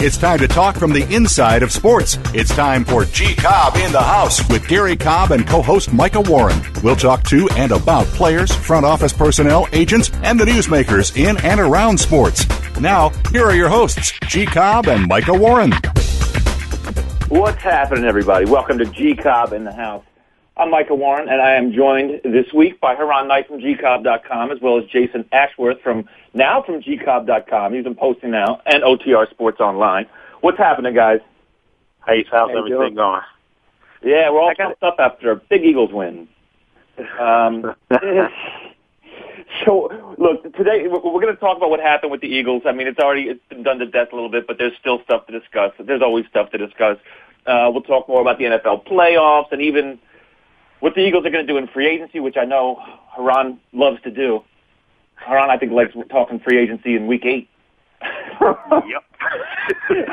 It's time to talk from the inside of sports. It's time for G Cobb in the House with Gary Cobb and co host Micah Warren. We'll talk to and about players, front office personnel, agents, and the newsmakers in and around sports. Now, here are your hosts, G Cobb and Micah Warren. What's happening, everybody? Welcome to G Cobb in the House. I'm Micah Warren, and I am joined this week by Haran Knight from gcobb.com, as well as Jason Ashworth from now from gcobb.com. He's been posting now, and OTR Sports Online. What's happening, guys? Hey, how's everything going? Yeah, we're all pumped up after a big Eagles win. Um, so, look, today we're going to talk about what happened with the Eagles. I mean, it's already it's been done to death a little bit, but there's still stuff to discuss. There's always stuff to discuss. Uh, we'll talk more about the NFL playoffs and even what the Eagles are going to do in free agency, which I know Haran loves to do. Haran, I think, likes talking free agency in week eight. yep.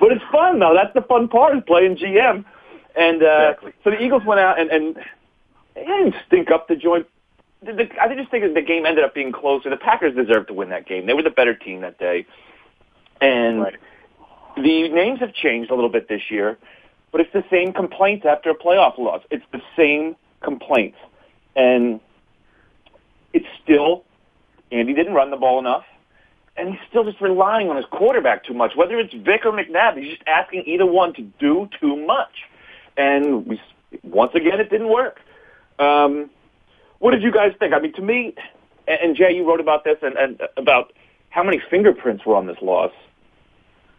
but it's fun, though. That's the fun part is playing GM. And uh, Exactly. so the Eagles went out and, and they didn't stink up the joint. The, the, I just think that the game ended up being closer. The Packers deserved to win that game. They were the better team that day. And Right. the names have changed a little bit this year, but it's the same complaints after a playoff loss. It's the same complaints. And it's still, Andy didn't run the ball enough, and he's still just relying on his quarterback too much. Whether it's Vic or McNabb, he's just asking either one to do too much. And we, once again, it didn't work. Um, what did you guys think? I mean, to me, and, Jay, you wrote about this and, and about how many fingerprints were on this loss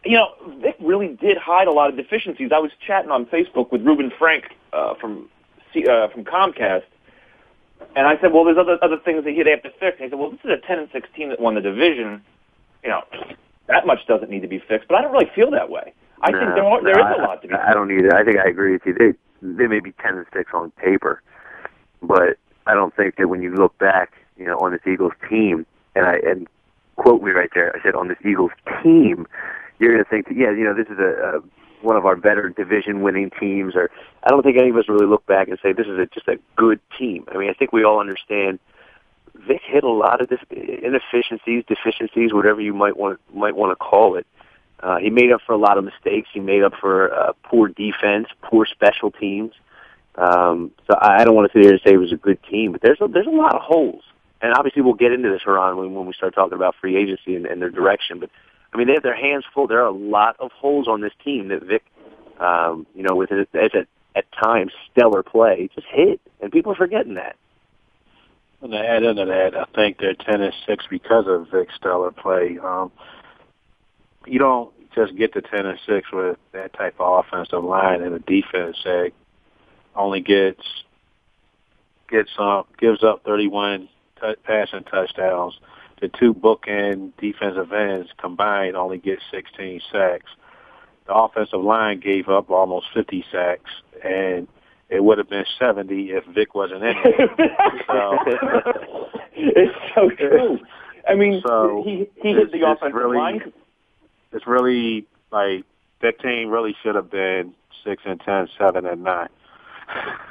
you know, Vic really did hide a lot of deficiencies. I was chatting on Facebook with Reuben Frank uh, from uh, from Comcast, and I said, "Well, there's other other things that he'd have to fix." And he said, "Well, this is a 10 and 6 team that won the division. You know, that much doesn't need to be fixed." But I don't really feel that way. I think there are, there is a lot to be. I, I don't either. I think I agree with you. They they may be ten and six on paper, but I don't think that when you look back, you know, on this Eagles team, and I and quote me right there. I said on this Eagles team, you're going to think that yeah, you know, this is a, a one of our better division winning teams. Or I don't think any of us really look back and say this is a, just a good team. I mean, I think we all understand. Vic hit a lot of this inefficiencies, deficiencies, whatever you might want might want to call it. Uh, he made up for a lot of mistakes. He made up for uh, poor defense, poor special teams. Um, so I I don't want to sit here and say it was a good team, but there's a, there's a lot of holes. And obviously, we'll get into this, Haran, when, when we start talking about free agency and, and their direction. But I mean, they have their hands full. There are a lot of holes on this team that Vic, um, you know, with his, as a, at times stellar play, just hit, and people are forgetting that. And to add into that, I think they're ten and six because of Vic Stellar play. Um, you don't just get to ten and six with that type of offensive line and a defense that only gets gets up gives up thirty one t- passing touchdowns. The two bookend defensive ends combined only get sixteen sacks. The offensive line gave up almost fifty sacks, and it would have been seventy if Vic wasn't in it. So- it's so true. I mean, So, he he hit the offensive really- line. it's really like that team really should have been six and ten, seven and nine.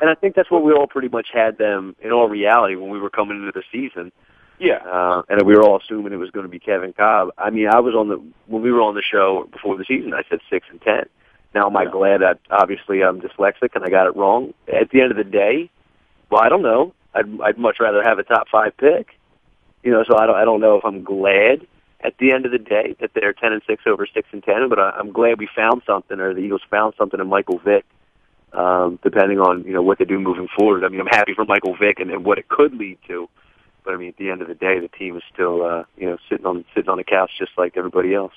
And I think that's what we all pretty much had them in all reality when we were coming into the season. Yeah. uh, and we were all assuming it was going to be Kevin Kolb. I mean, I was on the when we were on the show before the season. I said six and ten. Now, am I Yeah. glad that obviously I'm dyslexic and I got it wrong? At the end of the day, well, I don't know. I'd I'd much rather have a top five pick. You know, so I don't I don't know if I'm glad at the end of the day that they're ten and six over six and ten, but I, I'm glad we found something or the Eagles found something in Michael Vick. Um, depending on you know what they do moving forward. I mean, I'm happy for Michael Vick and, and what it could lead to. But I mean, at the end of the day, the team is still, uh, you know, sitting on sitting on the couch just like everybody else.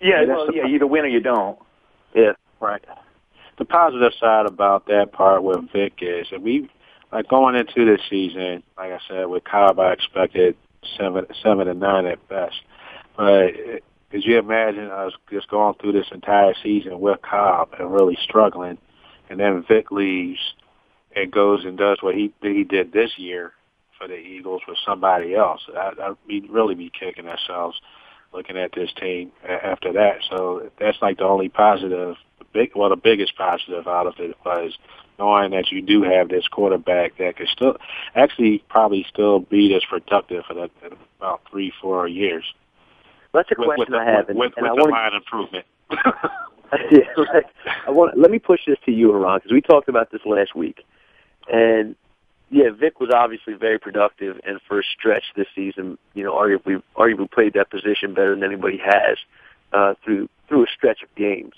Yeah, Yeah, well, the- yeah, you either win or you don't. Yeah. Right. the positive side about that part with Vic is that we like going into this season, like I said, with Kolb, I expected seven, seven and nine at best. But could you imagine us just going through this entire season with Kolb and really struggling, and then Vic leaves and goes and does what he he did this year for the Eagles with somebody else? I, I'd be, really be kicking ourselves looking at this team after that. So that's like the only positive, big well, the biggest positive out of it was knowing that you do have this quarterback that could still actually probably still be as productive for that about three, four years. That's a question with, with I have, and, with, and with I the want line improvement. yeah, right. I want. Let me push this to you, Ron, because we talked about this last week, and yeah, Vic was obviously very productive, and for a stretch this season, you know, arguably arguably played that position better than anybody has uh, through through a stretch of games.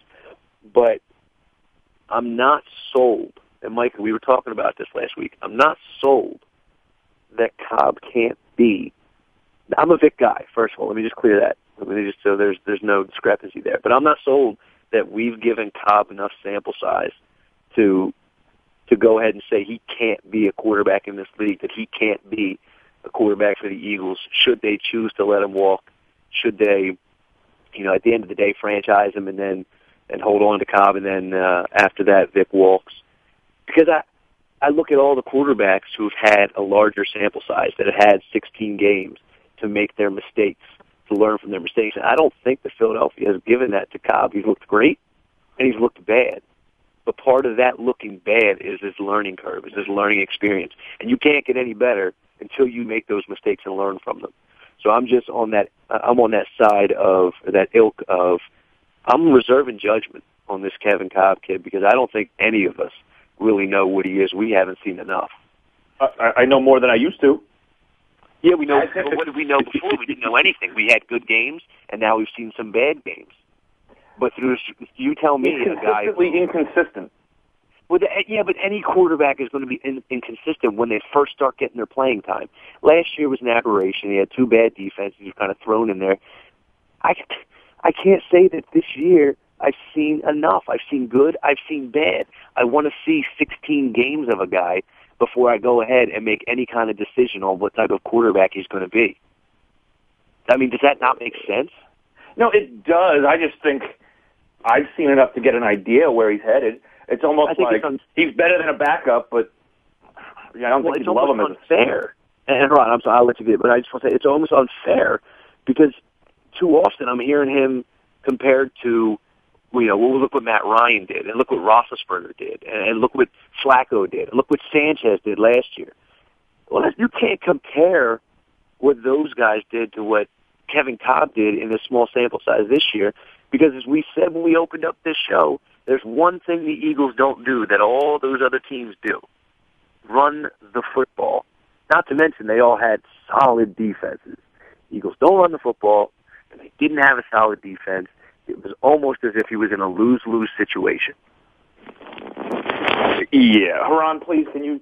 But I'm not sold, and Mike, we were talking about this last week. I'm not sold that Kolb can't be. I'm a Vic guy. First of all, let me just clear that. Let me just so there's there's no discrepancy there. But I'm not sold that we've given Kolb enough sample size to to go ahead and say he can't be a quarterback in this league, that he can't be a quarterback for the Eagles should they choose to let him walk, should they, you know, at the end of the day franchise him and then and hold on to Kolb and then uh, after that Vic walks. Because I I look at all the quarterbacks who've had a larger sample size that have had 16 games to make their mistakes, to learn from their mistakes. And I don't think that Philadelphia has given that to Kolb. He's looked great and he's looked bad. But part of that looking bad is this learning curve, is his learning experience. And you can't get any better until you make those mistakes and learn from them. So I'm just on that, I'm on that side of that ilk of, I'm reserving judgment on this Kevin Kolb kid because I don't think any of us really know what he is. We haven't seen enough. I, I know more than I used to. Yeah, we know. but what did we know before? We didn't know anything. We had good games, and now we've seen some bad games. But through you tell me a guy consistently inconsistent. Well, yeah, but any quarterback is going to be in, inconsistent when they first start getting their playing time. Last year was an aberration. He had two bad defenses. He was kind of thrown in there. I, I can't say that this year I've seen enough. I've seen good. I've seen bad. I want to see 16 games of a guy before I go ahead and make any kind of decision on what type of quarterback he's going to be. I mean, does that not make sense? No, it does. I just think I've seen enough to get an idea where he's headed. It's almost like it's un- he's better than a backup, but yeah, I don't well, think you love him as unfair. And Ron, I'm sorry, I'll let you get it, but I just want to say it's almost unfair because too often I'm hearing him compared to, you know, well, look what Matt Ryan did, and look what Roethlisberger did, and, and look what Flacco did, and look what Sanchez did last year. Well, you can't compare what those guys did to what Kevin Kolb did in a small sample size this year because as we said when we opened up this show, there's one thing the Eagles don't do that all those other teams do. Run the football. Not to mention they all had solid defenses. The Eagles don't run the football, and they didn't have a solid defense. It was almost as if he was in a lose-lose situation. Yeah. Haran, please, can you...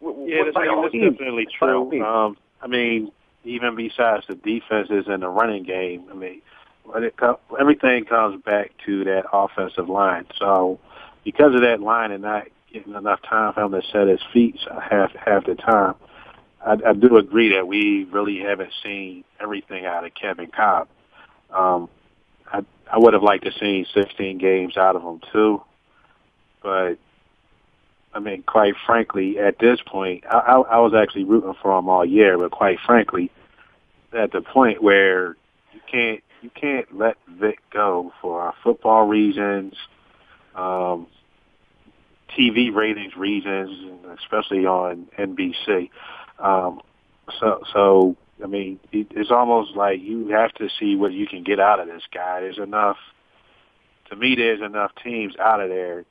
Yeah, that's, that's definitely true. Um, I mean, even besides the defenses and the running game, I mean, but it everything comes back to that offensive line. So because of that line and not getting enough time for him to set his feet half half the time, I, I do agree that we really haven't seen everything out of Kevin Kolb. Um, I I would have liked to see 16 games out of him too, but I mean, quite frankly, at this point, I, I, I was actually rooting for him all year, but quite frankly, at the point where you can't you can't let Vic go for our football reasons, um, TV ratings reasons, especially on NBC. Um, so, so I mean, it, it's almost like you have to see what you can get out of this guy. There's enough. To me, there's enough teams out of there,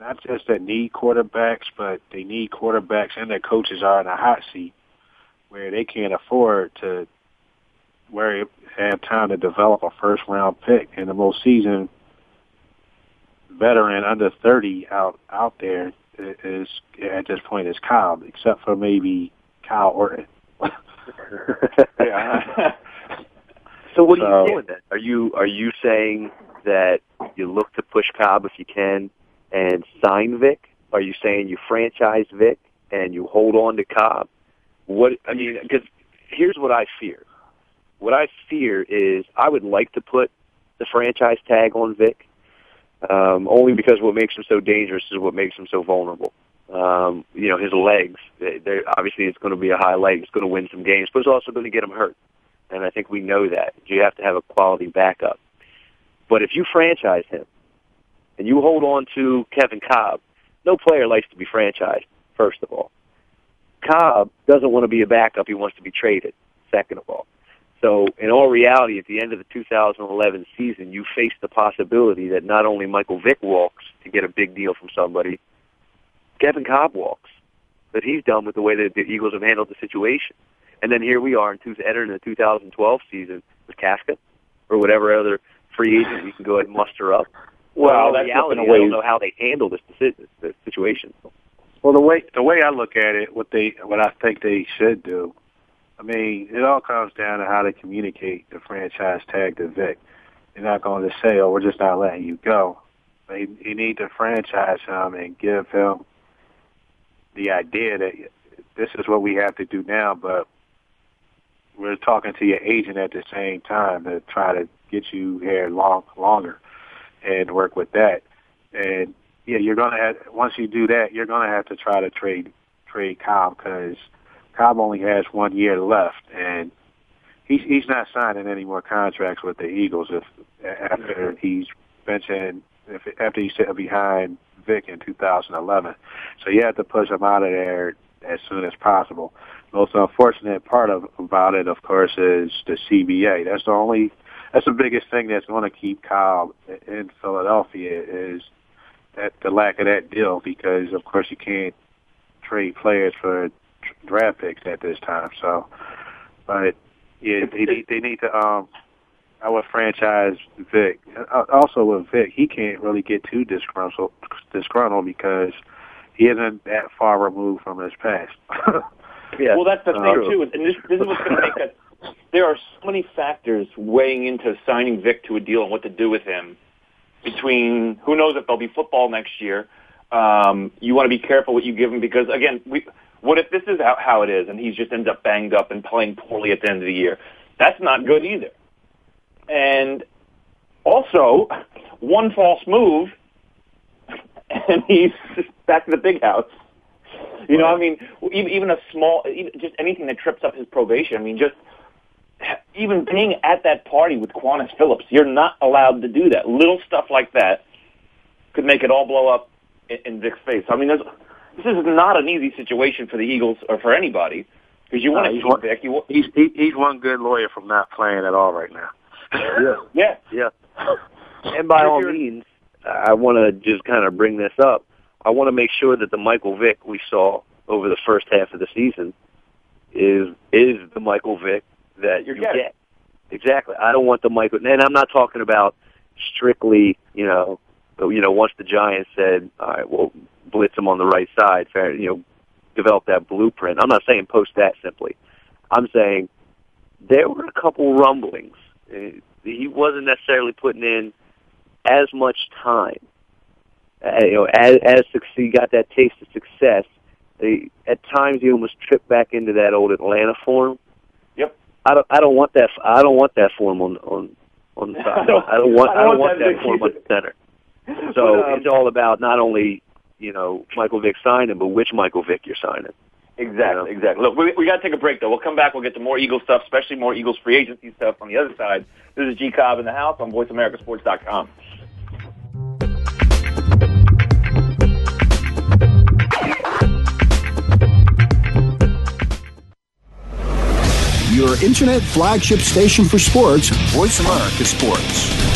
not just that need quarterbacks, but they need quarterbacks, and their coaches are in a hot seat where they can't afford to where he had time to develop a first round pick and the most seasoned veteran under 30 out out there is at this point is Kyle, except for maybe Kyle Orton. yeah. so what are you doing then? Are you are you saying that you look to push Kolb if you can and sign Vic? Are you saying you franchise Vic and you hold on to Kolb? What I mean, because here's what I fear. What I fear is I would like to put the franchise tag on Vic, um, only because what makes him so dangerous is what makes him so vulnerable. Um, you know, his legs. They, obviously, it's going to be a highlight. It's going to win some games, but it's also going to get him hurt. And I think we know that. You have to have a quality backup. But if you franchise him and you hold on to Kevin Kolb, no player likes to be franchised, first of all. Kolb doesn't want to be a backup. He wants to be traded, second of all. So, in all reality, at the end of the 2011 season, you face the possibility that not only Michael Vick walks to get a big deal from somebody, Kevin Kolb walks. That he's done with the way that the Eagles have handled the situation. And then here we are in two, entering the 2012 season with Kafka or whatever other free agent we can go ahead and muster up. Well, well in reality, I don't know how they handle this, decision, this situation. Well, the way the way I look at it, what they what I think they should do, I mean, it all comes down to how they communicate the franchise tag to Vic. They're not going to say, "Oh, we're just not letting you go." They you need to franchise him and give him the idea that this is what we have to do now, but we're talking to your agent at the same time to try to get you here long longer and work with that. And yeah, you're gonna have once you do that, you're gonna have to try to trade trade Kolb because Kolb only has one year left, and he's he's not signing any more contracts with the Eagles if after he's benching if after he's sitting behind Vic in 2011. So you have to push him out of there as soon as possible. Most unfortunate part of about it, of course, is the CBA. That's the only that's the biggest thing that's going to keep Kyle in Philadelphia is that the lack of that deal because of course you can't trade players for draft picks at this time. So, but yeah, they need they need to um. I would franchise Vic. Uh, also with Vic, he can't really get too disgruntled, disgruntled because he isn't that far removed from his past. yeah. Well, that's the thing uh, too, and this, this is what's going to make us there are so many factors weighing into signing Vic to a deal and what to do with him. Between who knows if there'll be football next year. Um, you want to be careful what you give him because again, we, what if this is how, it is and he just ends up banged up and playing poorly at the end of the year? That's not good either. And also, one false move and he's back to the big house. You know, I mean, even, a small, just anything that trips up his probation. I mean, just even being at that party with Quanis Phillips, you're not allowed to do that. Little stuff like that could make it all blow up in, in Vic's face. I mean, this is not an easy situation for the Eagles or for anybody because you want to keep Vic. You, he's he, he's one good lawyer from not playing at all right now. yeah, yeah, yeah. And by all means, I want to just kind of bring this up. I want to make sure that the Michael Vick we saw over the first half of the season is is the Michael Vick that You're you get. Exactly. I don't want the Michael, and I'm not talking about strictly, you know, you know, once the Giants said, all right, well, blitz him on the right side, fair, you know, develop that blueprint. I'm not saying post that simply. I'm saying there were a couple rumblings. Uh, he wasn't necessarily putting in as much time. Uh, you know, as as he got that taste of success, they, at times he almost tripped back into that old Atlanta form Yep. I don't I don't want that I don't want that form on on on the side. I don't, I don't want I don't, want, that, form on the center. So but, um, it's all about not only you know Michael Vick signing, but which Michael Vick you're signing. Exactly, you know? exactly. Look, we, we got to take a break though. We'll come back. We'll get to more Eagles stuff, especially more Eagles free agency stuff on the other side. This is G Cobb in the house on VoiceAmericaSports.com. your internet flagship station for sports, Voice America Sports.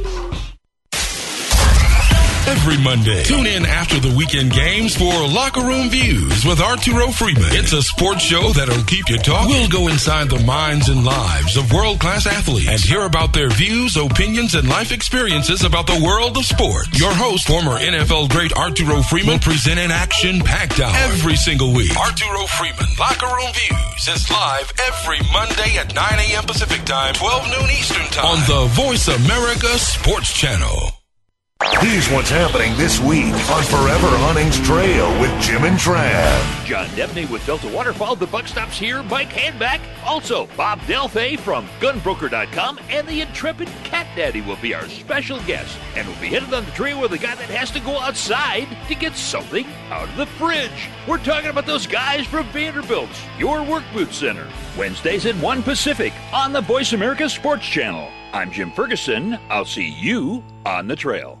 Every Monday. Tune in after the weekend games for Locker Room Views with Arturo Freeman. It's a sports show that'll keep you talking. We'll go inside the minds and lives of world class athletes and hear about their views, opinions, and life experiences about the world of sport. Your host, former NFL great Arturo Freeman, will present an action packed hour every single week. Arturo Freeman, Locker Room Views is live every Monday at 9 a.m. Pacific Time, 12 noon Eastern Time on the Voice America Sports Channel. Here's what's happening this week on Forever Hunting's Trail with Jim and Trav. John Debney with Delta Waterfowl. The buck stops here. Mike Handback. Also, Bob Delphay from Gunbroker.com and the intrepid Cat Daddy will be our special guest. And we'll be headed on the trail with a guy that has to go outside to get something out of the fridge. We're talking about those guys from Vanderbilt's, your work boot center. Wednesdays at 1 Pacific on the Voice America Sports Channel. I'm Jim Ferguson. I'll see you on the trail.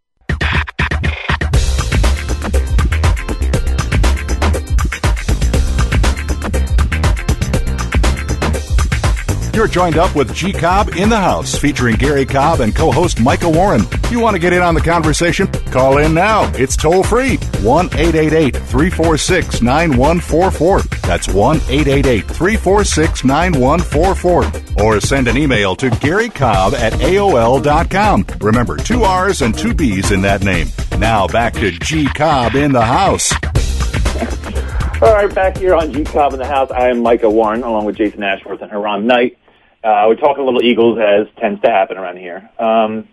You're joined up with G Cobb in the house, featuring Gary Cobb and co-host Micah Warren. You want to get in on the conversation? Call in now. It's toll free. 1-888-346-9144. That's 1-888-346-9144. Or send an email to Gary Cobb at AOL.com. Remember, two R's and two B's in that name. Now back to G Cobb in the house. All right, back here on G Cobb in the house, I am Micah Warren, along with Jason Ashworth and Haran Knight. Uh, we're talking a little Eagles, as tends to happen around here. Um,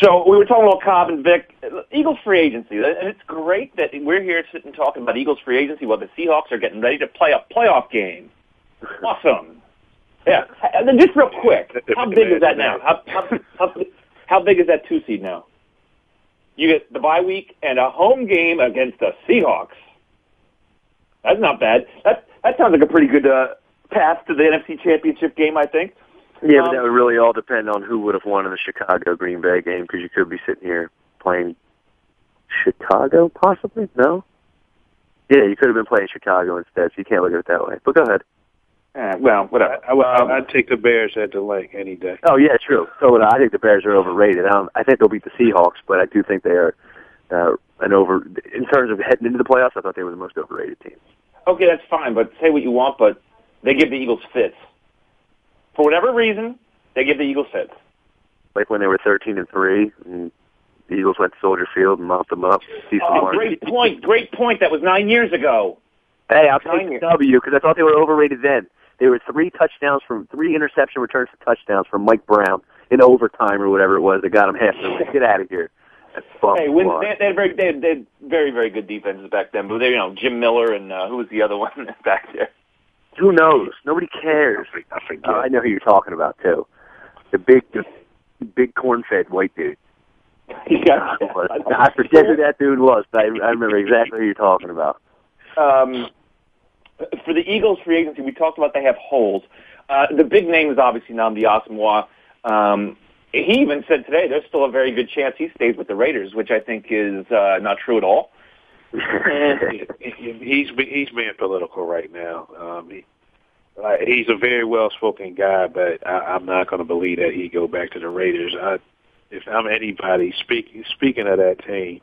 so we were talking about Kolb and Vic. Eagles free agency, and it's great that we're here sitting talking about Eagles free agency while the Seahawks are getting ready to play a playoff game. Awesome. Yeah. And then just real quick, how big is that now? How, how, how, how big is that two seed now? You get the bye week and a home game against the Seahawks. That's not bad. That that sounds like a pretty good uh, path to the NFC Championship game. I think. Yeah, but Um, that would really all depend on who would have won in the Chicago Green Bay game because you could be sitting here playing Chicago, possibly. No. Yeah, you could have been playing Chicago instead, so you can't look at it that way. But go ahead. eh, well, whatever. I, I, would- Um, I'd take the Bears at the lake any day. Oh yeah, true. So would I. I think the Bears are overrated. I, I think they'll beat the Seahawks, but I do think they are uh, an over. In terms of heading into the playoffs, I thought they were the most overrated team. okay, that's fine, but say what you want, but they give the Eagles fits. For whatever reason, they give the Eagles fits. Like when they were thirteen and three, and the Eagles went to Soldier Field and mopped them up. Oh, great point. Great point. That was nine years ago. Hey, I'll take the. W because I thought they were overrated then. They were three touchdowns from three interception returns to touchdowns from Mike Brown in overtime or whatever it was. They got him half the way. Get out of here. That's bum Hey, when they, they had very they had, they had very very good defenses back then, but they you know Jim Miller and uh, who was the other one back there? Who knows? Nobody cares. I forget. Oh, I know who you're talking about too. The big, the big corn-fed white dude. yeah, I forget who that dude was, but I, I remember exactly who you're talking about. um, for the Eagles free agency, we talked about they have holes. Uh, the big name is obviously Nnamdi Asomugha. Um, he even said today there's still a very good chance he stays with the Raiders, which I think is uh, not true at all. He- he- he's be- he's being political right now. Um, he, uh, he's a very well-spoken guy, but I, I'm not going to believe that he go back to the Raiders. I, if I'm anybody speaking speaking of that team,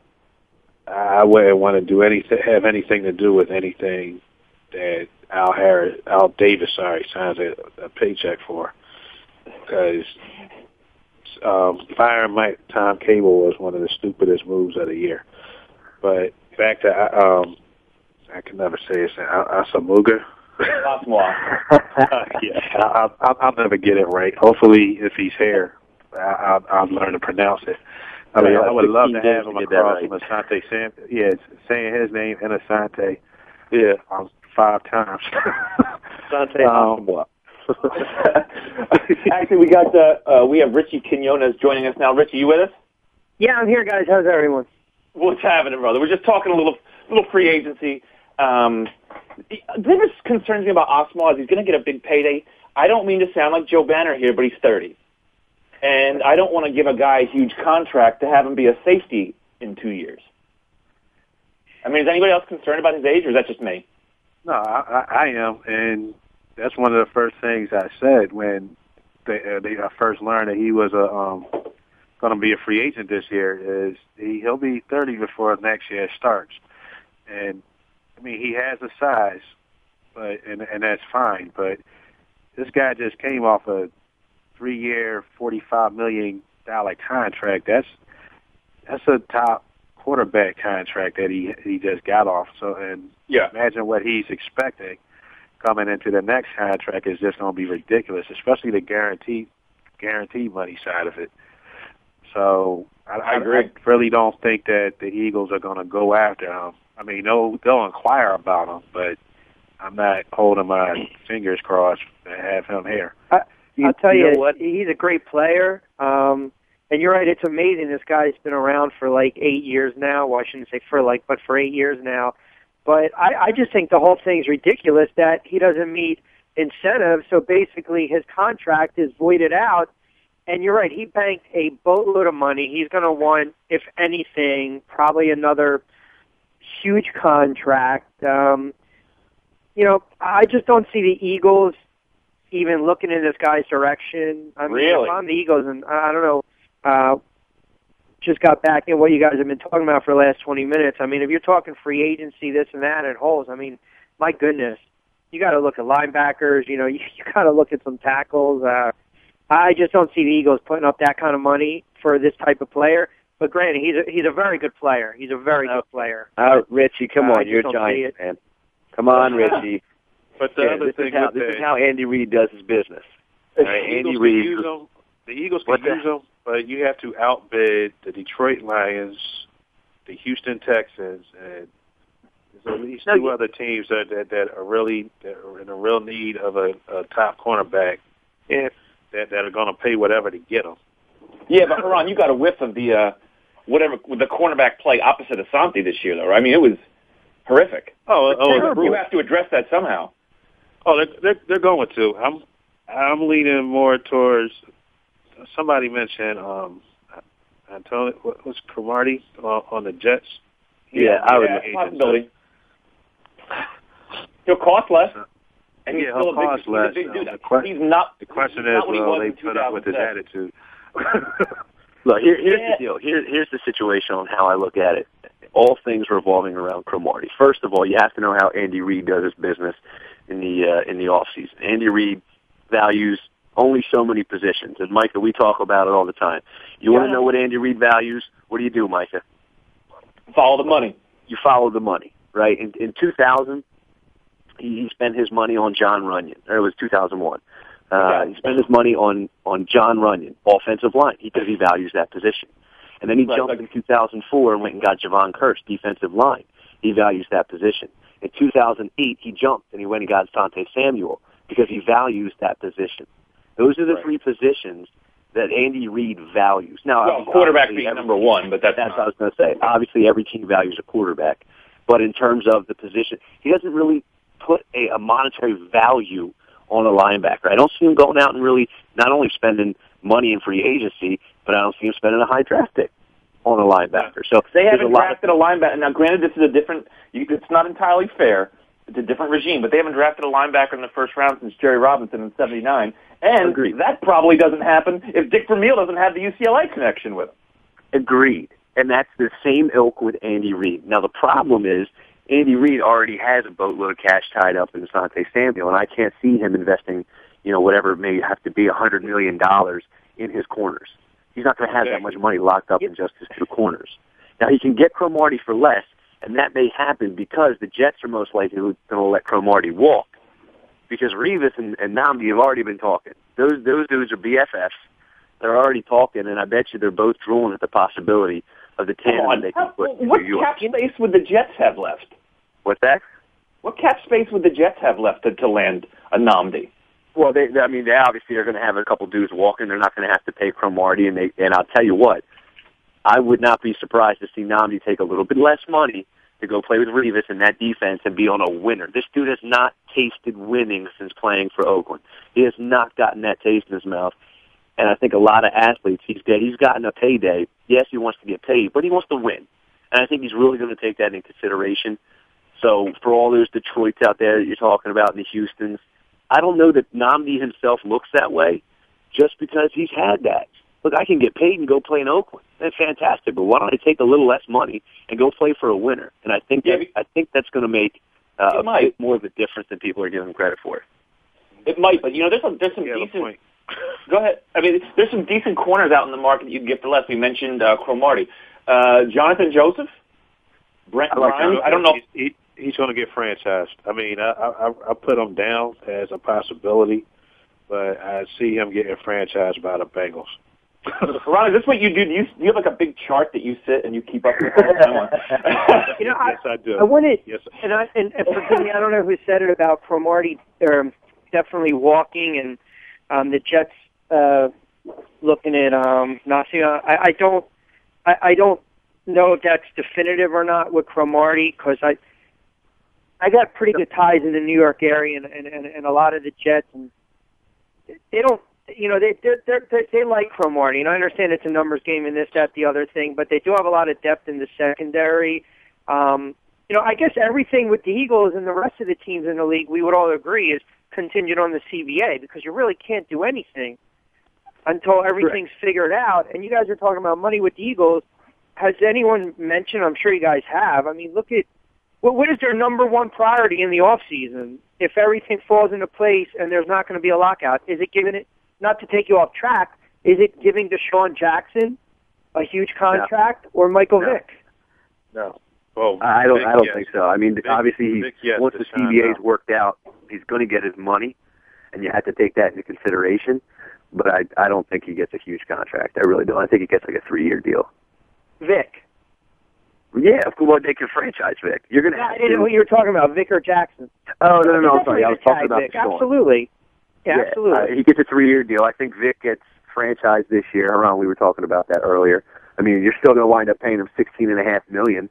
I wouldn't want to do anything, have anything to do with anything that Al Harris, Al Davis, sorry, signs a, a paycheck for, because um, firing Mike Tom Cable was one of the stupidest moves of the year. But back to um, I can never say his name. Al- Asomugha. Asomugha. yeah, I, I, I'll never get it right. Hopefully, if he's here, I, I'll, I'll learn to pronounce it. I mean, I would love to have him Get that across right. from Asante Sam. Yeah, it's saying his name in Asante. Yeah, um, five times. Asante um, Asomugha. Actually, we got uh, uh, we have Richie Quinones joining us now. Richie, you with us? Yeah, I'm here, guys. How's everyone? What's happening, brother? We're just talking a little little free agency. Um, the thing that concerns me about Osmo is he's going to get a big payday. I don't mean to sound like Joe Banner here, but he's 30. And I don't want to give a guy a huge contract to have him be a safety in two years. I mean, is anybody else concerned about his age, or is that just me? No, I, I am, and that's one of the first things I said when they, uh, they I first learned that he was a um, going to be a free agent this year. Is he, he'll be 30 before next year starts, and I mean he has a size, but and and that's fine. But this guy just came off a three-year, 45 million dollar contract. That's that's a top quarterback contract that he he just got off. So and yeah, imagine what he's expecting coming into the next contract is just going to be ridiculous, especially the guarantee guarantee money side of it. So I, I, agree. I really don't think that the Eagles are going to go after him. I mean, they'll they'll inquire about him, but I'm not holding my fingers crossed to have him here. I, I'll tell you you, know what? he's a great player. Um, and you're right, it's amazing. This guy's been around for like eight years now. Well, I shouldn't say for like, but for eight years now. But I, I just think the whole thing's ridiculous that he doesn't meet incentives. So basically, his contract is voided out. And you're right, he banked a boatload of money. He's going to want, if anything, probably another huge contract. Um, you know, I just don't see the Eagles even looking in this guy's direction. I mean, Really? if I'm the Eagles, and I I don't know, uh, just got back in what you guys have been talking about for the last 20 minutes. I mean, if you're talking free agency, this and that, and holes, I mean, my goodness, you got to look at linebackers. You know, you, you got to look at some tackles. Uh, I just don't see the Eagles putting up that kind of money for this type of player. But granted, he's a, he's a very good player. He's a very good player. Uh, Richie, come Uh, on, you're a don't Giants it. fan. Come on, Richie. But the Yeah, other this thing is how this the, is how Andy Reid does his business. All right, the Andy Eagles Reid. can use them. The Eagles can What the- use them, but you have to outbid the Detroit Lions, the Houston Texans, and there's at least No, two you- other teams that, that that are really that are in a real need of a, a top cornerback. Yeah. That that are going to pay whatever to get them. Yeah, but Ron, you got a whiff of the uh, whatever the cornerback play opposite of Santi this year, though. Right? I mean, it was horrific. Oh, oh, you have to address that somehow. Oh, they're, they're they're going to. I'm I'm leaning more towards. Somebody mentioned um, Antonio. What was Cromartie on, on the Jets? Yeah, I would. Yeah, possibility. He'll cost less. And Yeah, he'll a big, cost he's less. big Um, dude. the que- he's not. The question is, not will they put up with his attitude? Look, here, here's Yeah. the deal. Here, here's the situation on how I look at it. All things revolving around Cromartie. First of all, you have to know how Andy Reid does his business in the uh, in the off season. Andy Reid values only so many positions, and Micah, we talk about it all the time. You want to know what Andy Reid values? What do you do, Micah? Follow the money. You follow the money, right? In, in 2000, he, he spent his money on Jon Runyan. Or it was 2001. Uh, Okay. he spent his money on on Jon Runyan, offensive line, because he values that position. And then he Right, jumped like- in 2004 and went and got Jevon Kearse, defensive line. He values that position. In 2008, he jumped and he went and got Sante Samuel because he values that position. Those are the Right. three positions that Andy Reid values. Now, Well, quarterback being every- number one, but that's, that's not- what I was going to say. Obviously, every team values a quarterback, but in terms of the position, he doesn't really put a, a monetary value on a linebacker. I don't see him going out and really not only spending money in free agency, but I don't see him spending a high draft pick on a linebacker. So They haven't a drafted a linebacker. Now, granted, this is a different. You, it's not entirely fair. It's a different regime, but they haven't drafted a linebacker in the first round since Jerry Robinson in '79, and Agreed. that probably doesn't happen if Dick Vermeil doesn't have the UCLA connection with him. Agreed. And that's the same ilk with Andy Reid. Now the problem is Andy Reid already has a boatload of cash tied up in Asante Samuel, and I can't see him investing, you know, whatever it may have to be, a hundred million dollars in his corners. He's not going to have that much money locked up in just his two corners. Now he can get Cromartie for less, and that may happen because the Jets are most likely going to let Cromartie walk. Because Revis and, and Nnamdi have already been talking. Those those dudes are BFFs. They're already talking, and I bet you they're both drooling at the possibility of the tandem they can put what cap space would the Jets have left? What's that? What cap space would the Jets have left to, to land a Nnamdi? Well, they, they- I mean, they obviously are going to have a couple dudes walking. They're not going to have to pay Cromartie, and they, and I'll tell you what, I would not be surprised to see Nnamdi take a little bit less money to go play with Revis in that defense and be on a winner. This dude has not tasted winning since playing for Oakland. He has not gotten that taste in his mouth. And I think a lot of athletes, he's get, he's gotten a payday. Yes, he wants to get paid, but he wants to win. And I think he's really going to take that in consideration. So for all those Detroits out there that you're talking about, and the Houston's, I don't know that Nnamdi himself looks that way, just because he's had that. Look, I can get paid and go play in Oakland. That's fantastic. But why don't I take a little less money and go play for a winner? And I think that I think that's going to make uh, a might. bit more of a difference than people are giving him credit for. It might, but you know, there's some there's some decent. Go ahead. I mean, there's some decent corners out in the market that you can get for less. We mentioned uh, Cromartie, uh, Jonathan Joseph, Brent I like Grimes. I don't know. He, he, he's going to get franchised. I mean, I, I I put him down as a possibility, but I see him getting franchised by the Bengals. Ron, is this what you do? Do you, do you have like a big chart that you sit and you keep up with all the time on? You know, I, yes, I do. I wanted, Yes, and I and, and forgive me, I don't know who said it about Cromartie um, definitely walking and um, the Jets uh, looking at um, Nacia. I, I don't, I, I don't know if that's definitive or not with Cromartie because I, I got pretty good ties in the New York area and and, and, and a lot of the Jets and they don't. You know, they they're, they're, they they like Cromartie, and I understand it's a numbers game and this, that, the other thing, but they do have a lot of depth in the secondary. Um, you know, I guess everything with the Eagles and the rest of the teams in the league, we would all agree, is contingent on the CBA because you really can't do anything until everything's figured out. And you guys are talking about money with the Eagles. Has anyone mentioned? I'm sure you guys have. I mean, look at what what is their number one priority in the off season? If everything falls into place and there's not going to be a lockout, is it giving it? Not to take you off track, is it giving DeSean Jackson a huge contract or Michael No. Vick? No. Oh, I don't. I don't yes. think so. I mean, Vic- obviously, he's, yes, once the DeSean, CBA's no. worked out, he's going to get his money, and you have to take that into consideration. But I, I don't think he gets a huge contract. I really don't. I think he gets like a three-year deal. Vic. Yeah, of course, well, they can franchise Vic. You're going to. I didn't know what you were talking about, Vic or Jackson. Oh no, no, no! I'm sorry. I was talking about Vic. DeSean. Absolutely. Yeah, uh, absolutely. he gets a three-year deal. I think Vic gets franchised this year. Around we were talking about that earlier. I mean, you're still going to wind up paying him sixteen and a half million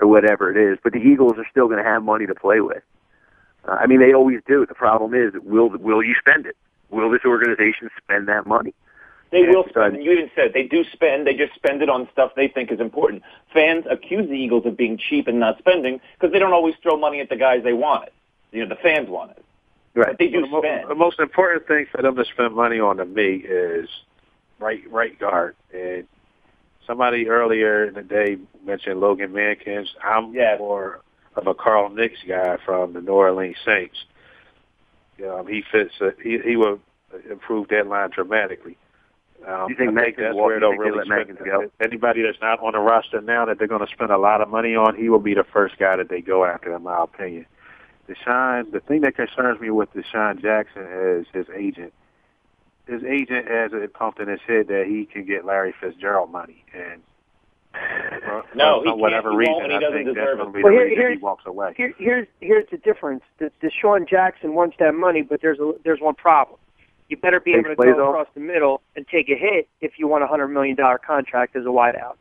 or whatever it is, but the Eagles are still going to have money to play with. Uh, I mean, they always do. The problem is, will will you spend it? Will this organization spend that money? They Yeah, will so- spend. You even said it. they do spend. They just spend it on stuff they think is important. Fans accuse the Eagles of being cheap and not spending because they don't always throw money at the guys they want. You know, the fans want it. Right. But they do the, mo- spend. the most important thing for them to spend money on to me is right right guard. And somebody earlier in the day mentioned Logan Mankins. I'm more of a Carl Nicks guy from the New Orleans Saints. Um, he fits. Uh, he he will improve that line dramatically. Um, You think I think Mankins that's where they'll really spend. Go? Anybody that's not on the roster now that they're going to spend a lot of money on, he will be the first guy that they go after, in my opinion. DeSean, the thing that concerns me with DeSean Jackson is his agent. His agent has it pumped in his head that he can get Larry Fitzgerald money, and for, No, for he whatever. He reason, he I think that's going to be Well, the here- reason here's- he walks away. Here, here's here's the difference. The, DeSean Jackson wants that money, but there's a, there's one problem. You better be able to Thanks, go Blazo. across the middle and take a hit if you want a hundred million dollar contract as a wideout.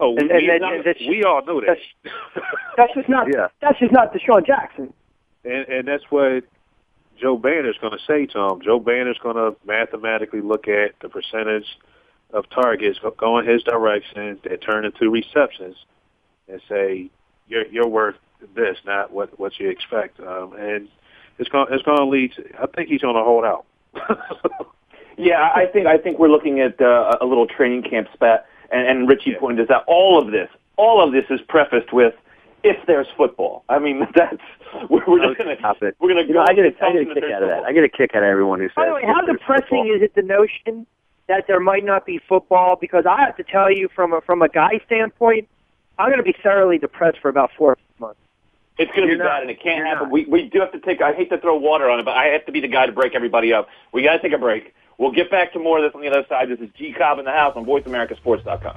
Oh, And- we, and- and- not- and that's- we all knew that. That's just not Yeah. that's just not DeSean Jackson. And, and that's what Joe Banner's going to say to him. Joe Banner's going to mathematically look at the percentage of targets going his direction that turn into receptions and say, you're, you're worth this, not what, what you expect. Um, and it's going, it's going to lead to, I think he's going to hold out. Yeah, I think I think we're looking at uh, a little training camp spat, and, and Richie pointed this out. All of this, all of this is prefaced with if there's football. I mean, that's we're, we're just gonna Stop it. we're gonna You go. know, I get a, tell I get a kick there's out of that. football. I get a kick out of everyone who says. By the way, how depressing football. is it the notion that there might not be football? Because I have to tell you, from a from a guy standpoint, I'm going to be thoroughly depressed for about four months. It's going to be You're not. bad, and it can't happen. not. We we do have to take. I hate to throw water on it, but I have to be the guy to break everybody up. We got to take a break. We'll get back to more of this on the other side. This is G Cobb in the house on VoiceAmericaSports.com.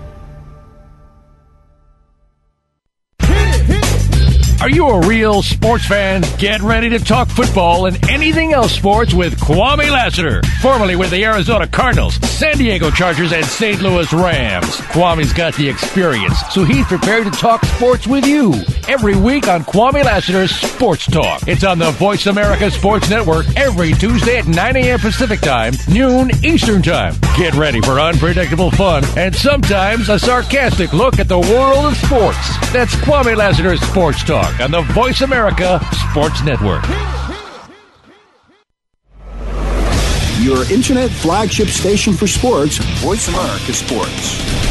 Are you a real sports fan? Get ready to talk football and anything else sports with Kwame Lassiter, formerly with the Arizona Cardinals, San Diego Chargers, and St. Louis Rams. Kwame's got the experience, so he's prepared to talk sports with you every week on Kwame Lassiter's Sports Talk. It's on the Voice America Sports Network every Tuesday at 9 a.m. Pacific Time, noon Eastern Time. Get ready for unpredictable fun and sometimes a sarcastic look at the world of sports. That's Kwame Lassiter's Sports Talk on the Voice America Sports Network. Your internet flagship station for sports, Voice America Sports.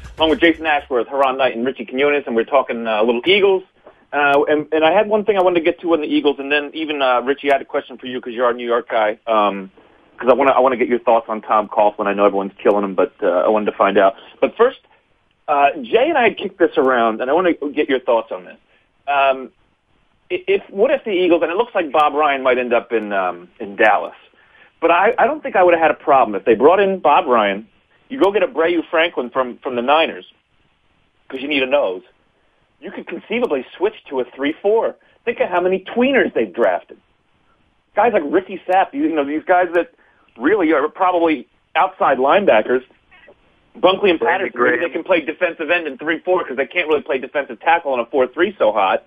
along with Jason Ashworth, Haran Knight, and Richie Quinones, and we're talking uh, little Eagles. Uh, and, and I had one thing I wanted to get to on the Eagles, and then even uh, Richie, I had a question for you because you're our New York guy. Um, because I want to I want to get your thoughts on Tom Coughlin. I know everyone's killing him, but uh, I wanted to find out. But first, uh, Jay and I had kicked this around, and I want to get your thoughts on this. Um, if what if the Eagles and it looks like Rob Ryan might end up in um, in Dallas, but I, I don't think I would have had a problem if they brought in Rob Ryan you go get Aubrayo Franklin from from the Niners because you need a nose. You could conceivably switch to a three-four. Think of how many tweeners they've drafted. Guys like Ricky Sapp, you know these guys that really are probably outside linebackers. Bunkley and Patterson, maybe they can play defensive end in three-four because they can't really play defensive tackle in a four-three so hot.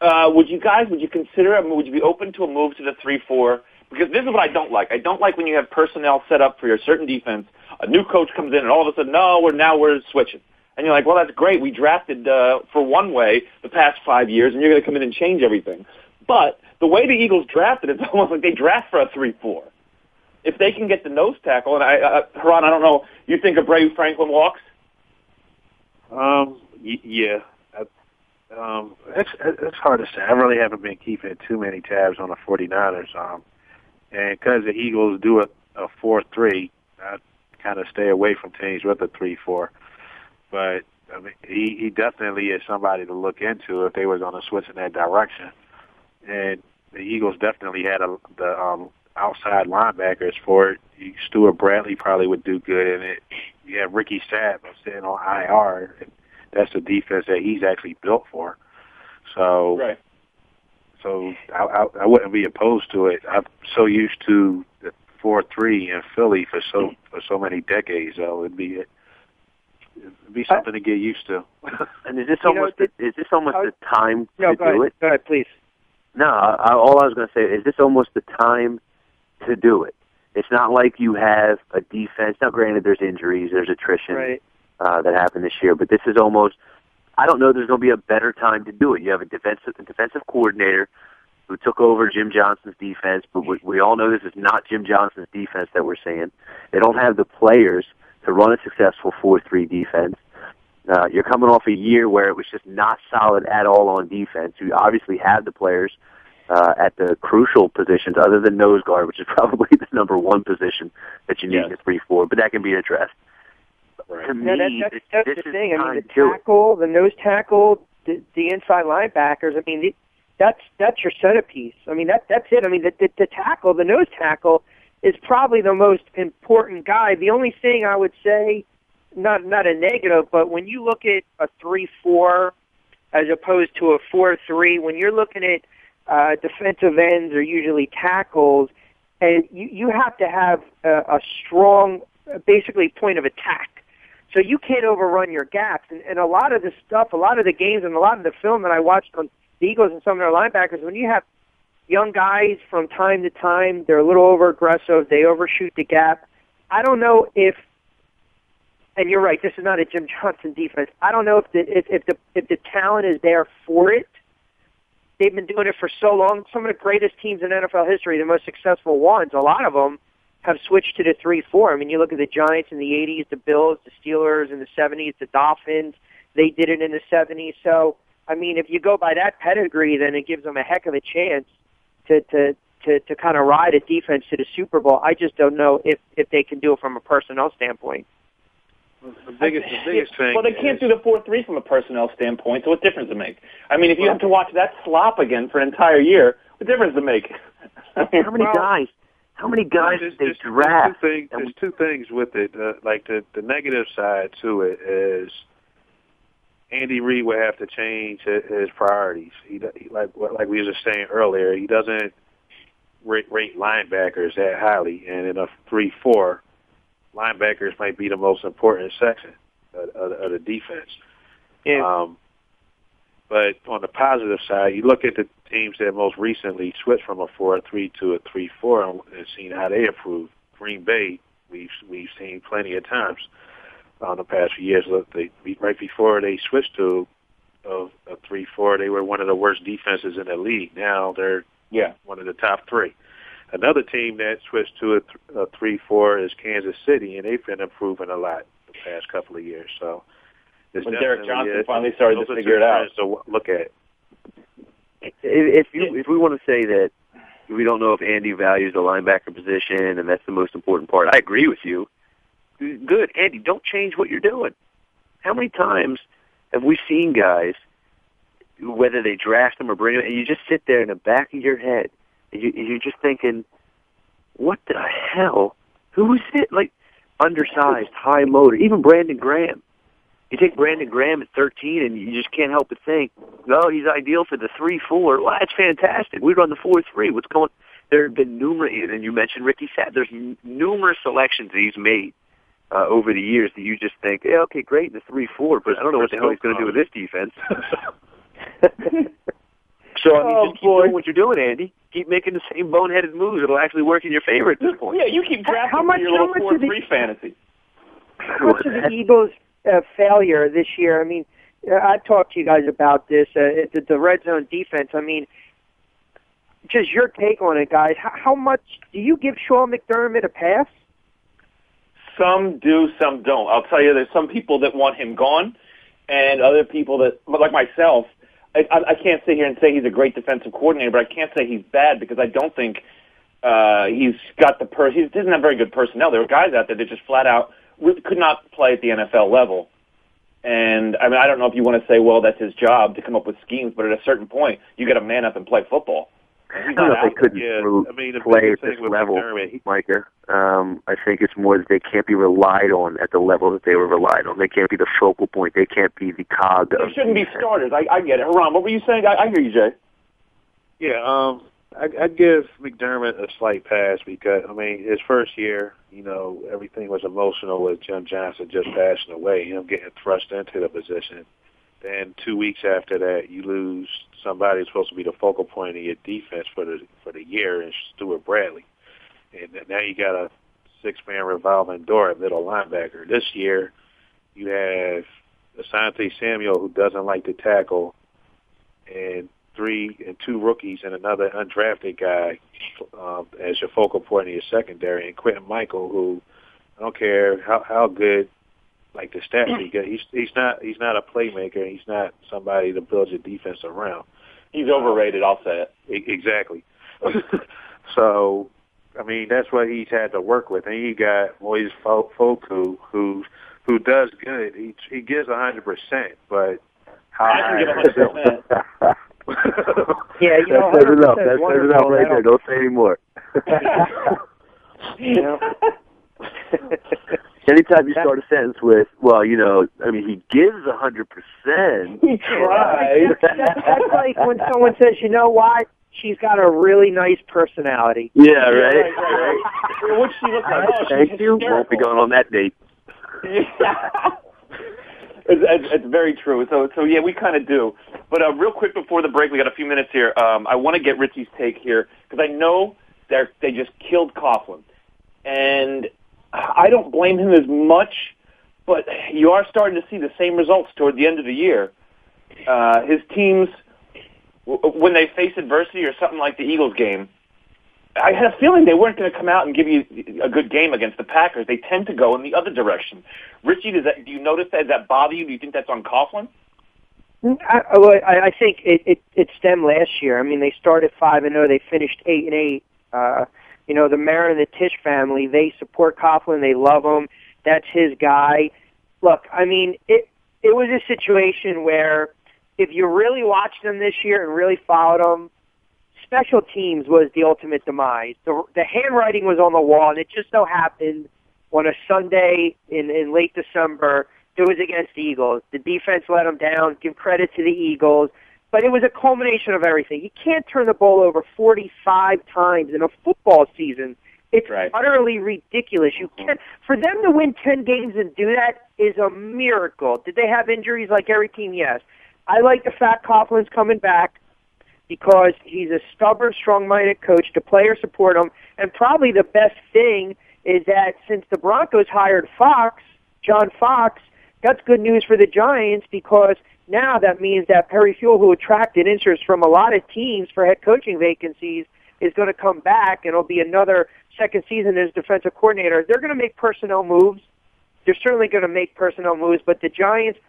Uh, would you guys, would you consider, I mean, would you be open to a move to the three-four? Because this is what I don't like. I don't like when you have personnel set up for your certain defense a new coach comes in and all of a sudden, no, we're now we're switching. And you're like, well, that's great. We drafted uh, for one way the past five years, and you're going to come in and change everything. But the way the Eagles drafted, it's almost like they draft for a three-four. If they can get the nose tackle, and I, uh, Haran, I don't know, you think Aubrayo Franklin walks? Um, y- yeah. Um, it's it's hard to say. I really haven't been keeping too many tabs on the 49ers. Um, and because the Eagles do a, a four three, I kind of stay away from teams with a three four. But I mean, he he definitely is somebody to look into if they were going to switch in that direction. And the Eagles definitely had a, the um, outside linebackers for it. Stewart Bradley probably would do good in it. You have Ricky Sapp sitting on IR. And that's the defense that he's actually built for. So, right. so I, I, I wouldn't be opposed to it. I'm so used to the four three in Philly for so for so many decades. So it'd be it'd be something to get used to. and is this almost know, the, is this almost the time no, to go do ahead, it? Go ahead, please. No, I, all I was going to say is this almost the time to do it. It's not like you have a defense. Now, granted, there's injuries, there's attrition right. uh, that happened this year, but this is almost. I don't know. There's going to be a better time to do it. You have a defensive a defensive coordinator who took over Jim Johnson's defense, but we, we all know this is not Jim Johnson's defense that we're seeing. They don't have the players to run a successful 4-3 defense. Uh, you're coming off a year where it was just not solid at all on defense. You obviously have the players uh, at the crucial positions, other than nose guard, which is probably the number one position that you need in a three four. But that can be addressed. To me, Yeah, that, that's, this, that's this the is thing. I mean, the time to- tackle, the nose tackle, the, the inside linebackers. I mean, the, that's that's your centerpiece. I mean, that that's it. I mean, the, the the tackle, the nose tackle, is probably the most important guy. The only thing I would say, not not a negative, but when you look at a three four as opposed to a four three, when you're looking at uh, defensive ends are usually tackles, and you you have to have a, a strong, basically point of attack. So you can't overrun your gaps. And, and a lot of the stuff, a lot of the games, and a lot of the film that I watched on the Eagles and some of their linebackers, when you have young guys from time to time, they're a little over aggressive, they overshoot the gap. I don't know if, and you're right, this is not a Jim Johnson defense. I don't know if the if, if the if the talent is there for it. They've been doing it for so long. Some of the greatest teams in NFL history, the most successful ones, a lot of them have switched to the three four. I mean, you look at the Giants in the '80s, the Bills, the Steelers in the '70s, the Dolphins. They did it in the '70s. So, I mean, if you go by that pedigree, then it gives them a heck of a chance to to to to kind of ride a defense to the Super Bowl. I just don't know if if they can do it from a personnel standpoint. The biggest, the biggest thing. Well, they can't do the four three from a personnel standpoint. So what difference does it make? I mean, if you have to watch that slop again for an entire year, what difference does it make? How many guys? How many guys there's, did they there's, draft? There's two, things, there's two things with it. Uh, like the the negative side to it is Andy Reid would have to change his, priorities. He, like like we were just saying earlier. He doesn't rate, rate linebackers that highly, and in a three four, linebackers might be the most important section of, of, of the defense. Yeah. Um, but on the positive side, you look at the teams that most recently switched from a four-three to a three-four and and seen how they improved. Green Bay, we've we've seen plenty of times on the past few years. Look, they right before they switched to a, a three-four, they were one of the worst defenses in the league. Now they're yeah one of the top three. Another team that switched to a, th- a three-four is Kansas City, and they've been improving a lot the past couple of years. So. it's When Derrick Johnson a- finally started to figure it out. trends To w- look at. if if you if we want to say that we don't know if Andy values the linebacker position and that's the most important part, I agree with you. Good, Andy. Don't change what you're doing. How many times have we seen guys, whether they draft them or bring them, and you just sit there in the back of your head, and you, you're just thinking, "What the hell? Who is it?" Like undersized, high motor. Even Brandon Graham. You take Brandon Graham at 13, and you just can't help but think, "No, he's ideal for the three-four." Well, that's fantastic. We run the four-three. What's going? There have been numerous, and you mentioned Ricky Sapp. There's numerous selections that he's made uh, over the years that you just think, yeah, okay, great, the three-four, but I don't know what the hell he's going to do with this defense. so I mean, Oh, just keep doing what you're doing, Andy. Keep making the same boneheaded moves. It'll actually work in your favor at this point. Yeah, you keep drafting How much- your little how much four of the- three fantasy. How much of the Eagles' uh, failure this year? I mean, uh, I've talked to you guys about this. Uh, the, the red zone defense. I mean, just your take on it, guys. How, how much do you give Sean McDermott a pass? Some do, some don't. I'll tell you, there's some people that want him gone, and other people that, like myself, I, I, I can't sit here and say he's a great defensive coordinator, but I can't say he's bad because I don't think uh, he's got the per. He doesn't have very good personnel. There are guys out there that just flat out re- could not play at the NFL level. And I mean, I don't know if you want to say, well, that's his job to come up with schemes, but at a certain point, you got to man up and play football. And I don't know if they couldn't Yeah, pro- I mean, the play at this level, McDermott, he- Micah. Um, I think it's more that they can't be relied on at the level that they were relied on. They can't be the focal point. They can't be the cog. They of shouldn't be starters. I, I get it. Haran, what were you saying? I, I hear you, Jay. Yeah, um, I, I'd give McDermott a slight pass because I mean his first year, you know, everything was emotional with Jim Johnson just passing away, him getting thrust into the position. Then two weeks after that, you lose somebody who's supposed to be the focal point of your defense for the for the year, and Stewart Bradley. And now you got a six man revolving door at middle linebacker. This year, you have Asante Samuel who doesn't like to tackle, and three and two rookies and another undrafted guy um, as your focal point of your secondary, and Quintin Mikell, who I don't care how how good like the stats he got, he's he's not he's not a playmaker. He's not somebody to build your defense around. He's overrated. I'll say it. E- Exactly. so, I mean, that's what he's had to work with, and you got Moise Fo- Fokou, who who does good. He he gives a hundred percent, but how I can give 100%. Yeah, you know, that says enough. 100% That says enough right there. don't- Don't say anymore. you know? Anytime you start a sentence with, well, you know, I mean, he gives a hundred percent. He tries. That's, that's, that's like when someone says, you know what? She's got a really nice personality. Yeah, right. What's she look like? Oh, Thank you. Won't be going on that date. it's, it's, it's very true. So, so yeah, we kind of do. But uh, real quick before the break, we got a few minutes here. Um, I want to get Richie's take here because I know they they just killed Coughlin, and I don't blame him as much. But you are starting to see the same results toward the end of the year. Uh, his teams, when they face adversity or something like the Eagles game, I had a feeling they weren't going to come out and give you a good game against the Packers. They tend to go in the other direction. Richie, does that do you notice that? Does that bother you? Do you think that's on Coughlin? I, I, I think it, it, it stemmed last year. I mean, they started five and zero. They finished eight and eight. Uh, you know, the Marin and the Tisch family. They support Coughlin. They love him. That's his guy. Look, I mean, it it was a situation where if you really watched them this year and really followed them, special teams was the ultimate demise. The the handwriting was on the wall, and it just so happened on a Sunday in in late December it was against the Eagles. The defense let them down. Give credit to the Eagles. But it was a culmination of everything. You can't turn the ball over 45 times in a football season. It's Right. utterly ridiculous. You mm-hmm. can't for them to win 10 games and do that is a miracle. Did they have injuries like every team? Yes. I like the fact Coughlin's coming back because he's a stubborn, strong-minded coach. The players support him, and probably the best thing is that since the Broncos hired Fox, John Fox, that's good news for the Giants because now that means that Perry Fewell, who attracted interest from a lot of teams for head coaching vacancies, is going to come back, and it'll be another second season as defensive coordinator. They're going to make personnel moves. They're certainly going to make personnel moves, but the Giants,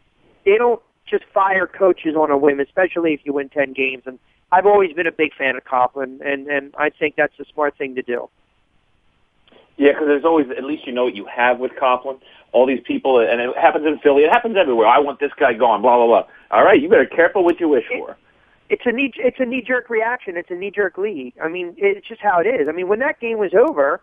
they don't just fire coaches on a whim, especially if you win 10 games. And I've always been a big fan of Coughlin, and, and I think that's the smart thing to do. Yeah, because there's always at least you know what you have with Coughlin. All these people, and it happens in Philly. It happens everywhere. I want this guy gone. Blah blah blah. All right, you better careful what you wish for. It's a knee, it's a knee jerk reaction. It's a knee jerk league. I mean, it's just how it is. I mean, when that game was over,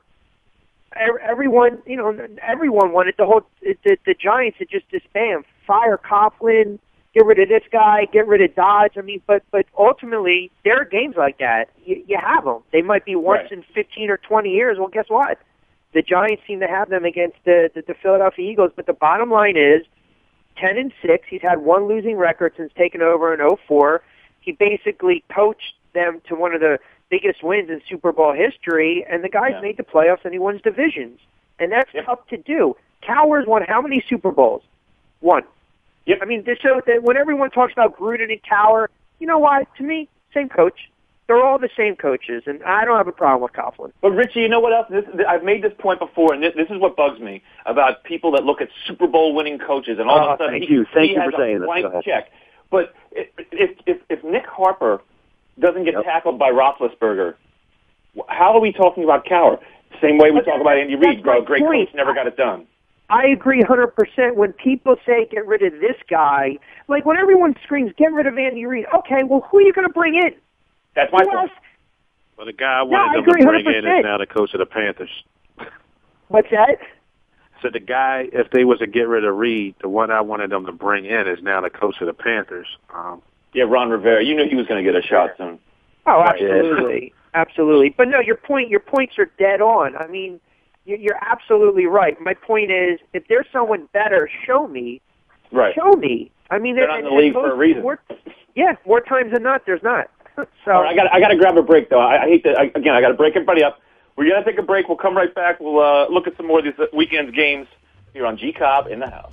ev- everyone, you know, everyone wanted the whole the, the Giants to just disband, fire Coughlin, get rid of this guy, get rid of Dodge. I mean, but but ultimately, there are games like that. You, you have them. They might be once Right. in fifteen or twenty years. Well, guess what? The Giants seem to have them against the, the the Philadelphia Eagles. But the bottom line is, ten and six. He's had one losing record since taking over in '04. He basically coached them to one of the biggest wins in Super Bowl history, and the guy's Yeah. made the playoffs and he wins divisions, and that's tough to do. Cowher's won how many Super Bowls? One. Yep. I mean, show that when everyone talks about Gruden and Cowher, you know why? To me, same coach. They're all the same coaches, and I don't have a problem with Coughlin. But Richie, you know what else? This, I've made this point before, and this, this is what bugs me about people that look at Super Bowl winning coaches, and all Oh, of a oh, sudden thank he, you. Thank he you has for saying a blank check. But if if if, Nick Harper doesn't get tackled by Roethlisberger, how are we talking about Cowher? Same way we But talk about Andy Reid, bro. Great point. coach, never got it done. I agree 100% when people say get rid of this guy. Like when everyone screams get rid of Andy Reid, okay, well who are you going to bring in? That's my Who point. Well, the guy I I wanted them to bring in 100%. is now the coach of the Panthers. What's that? So the guy, if they was to get rid of Reid, the one I wanted them to bring in is now the coach of the Panthers. Um, Yeah, Ron Rivera. You knew he was going to get a shot soon. Oh, absolutely, absolutely. But no, your point, your points are dead on. I mean, you- you're absolutely right. My point is, if there's someone better, show me. Right. Show me. I mean, They're and- not in the and league for a reason. More, yeah, more times than not, there's not. so right, I got I got to grab a break though. I, I hate to I, again. I got to break everybody up. We're gonna take a break. We'll come right back. We'll uh, look at some more of these weekend's games here on G Cobb in the house.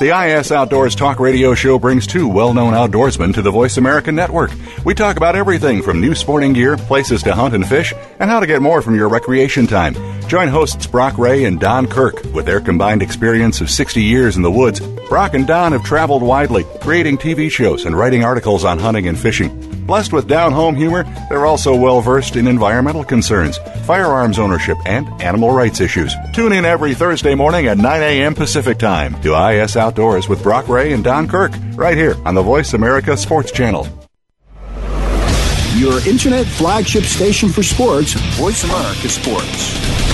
The IS Outdoors Talk Radio Show brings two well known outdoorsmen to the Voice America Network. We talk about everything from new sporting gear, places to hunt and fish, and how to get more from your recreation time. Join hosts Brock Ray and Don Kirk. With their combined experience of 60 years in the woods, Brock and Don have traveled widely, creating TV shows and writing articles on hunting and fishing. Blessed with down home humor, they're also well versed in environmental concerns, firearms ownership, and animal rights issues. Tune in every Thursday morning at 9 a.m. Pacific Time to IS Outdoors with Brock Ray and Don Kirk, right here on the Voice America Sports Channel. Your internet flagship station for sports, Voice America Sports.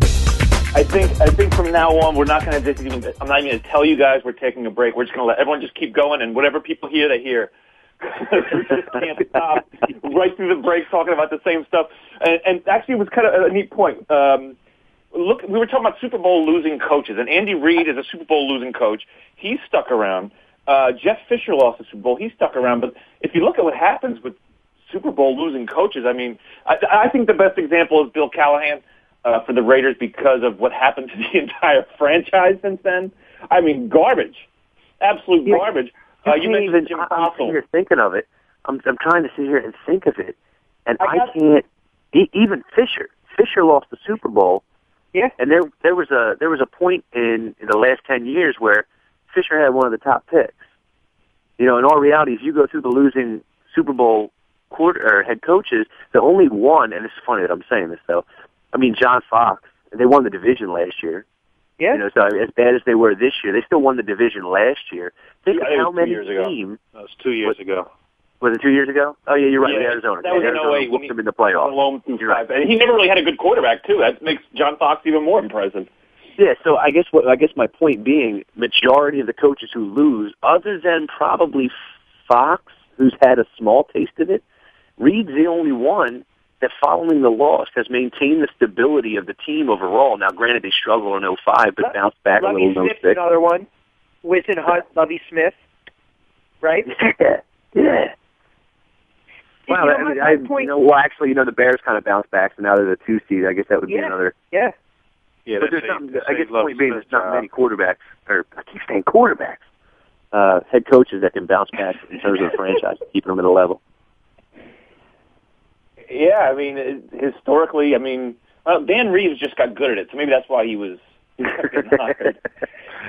I think I think from now on we're not going to just even. I'm not even going to tell you guys we're taking a break. We're just going to let everyone just keep going, and whatever people hear, they hear. we just can't stop right through the break talking about the same stuff. And, and actually, it was kind of a neat point. Um, look, we were talking about Super Bowl losing coaches, and Andy Reid is a Super Bowl losing coach. He's stuck around. Uh, Jeff Fisher lost the Super Bowl. He's stuck around. But if you look at what happens with Super Bowl losing coaches, I mean, I, I think the best example is Bill Callahan uh, for the Raiders because of what happened to the entire franchise since then. I mean, garbage, absolute garbage. You Uh, you mentioned even. Jim I'm sitting here thinking of it. I'm I'm trying to sit here and think of it, and I I, can't. E- even Fisher. Fisher lost the Super Bowl. Yeah. And there there was a there was a point in, in the last ten years where Fisher had one of the top picks. You know, in all reality, if you go through the losing Super Bowl quarter or head coaches, the only one, and it's funny that I'm saying this though. I mean, John Fox. They won the division last year. Yeah. You know, so as bad as they were this year, they still won the division last year. Think I of how many years ago. teams. That was two years ago. Was it two years ago? Oh yeah, you're right. Yeah, with Arizona. that was in Arizona 08 when whooped he- them in the playoffs. Alone through You're right. And he never really had a good quarterback too. That makes John Fox even more impressive. Yeah, so I guess what I guess my point being, majority of the coaches who lose, other than probably Fox, who's had a small taste of it, Reid's the only one that following the loss has maintained the stability of the team overall. Now, granted, they struggled in 05, but bounced back a Lovie little in Smith's 06. another one. Winston Hunt, Lovie Smith, right? Yeah, yeah. Wow, You know, I, mean, I, point- you know, well, actually, you know, the Bears kind of bounced back, so now they're the two seed. I guess that would be Yeah. another. Yeah. Yeah, but there's saved- not, that I guess saved the point being, Smith's there's not job. many quarterbacks, or I keep saying quarterbacks, uh, head coaches that can bounce back in terms of the franchise, keeping them at a level. Yeah, I mean, it, historically, I mean, well, Dan Reeves just got good at it, so maybe that's why he was. He kept getting hired.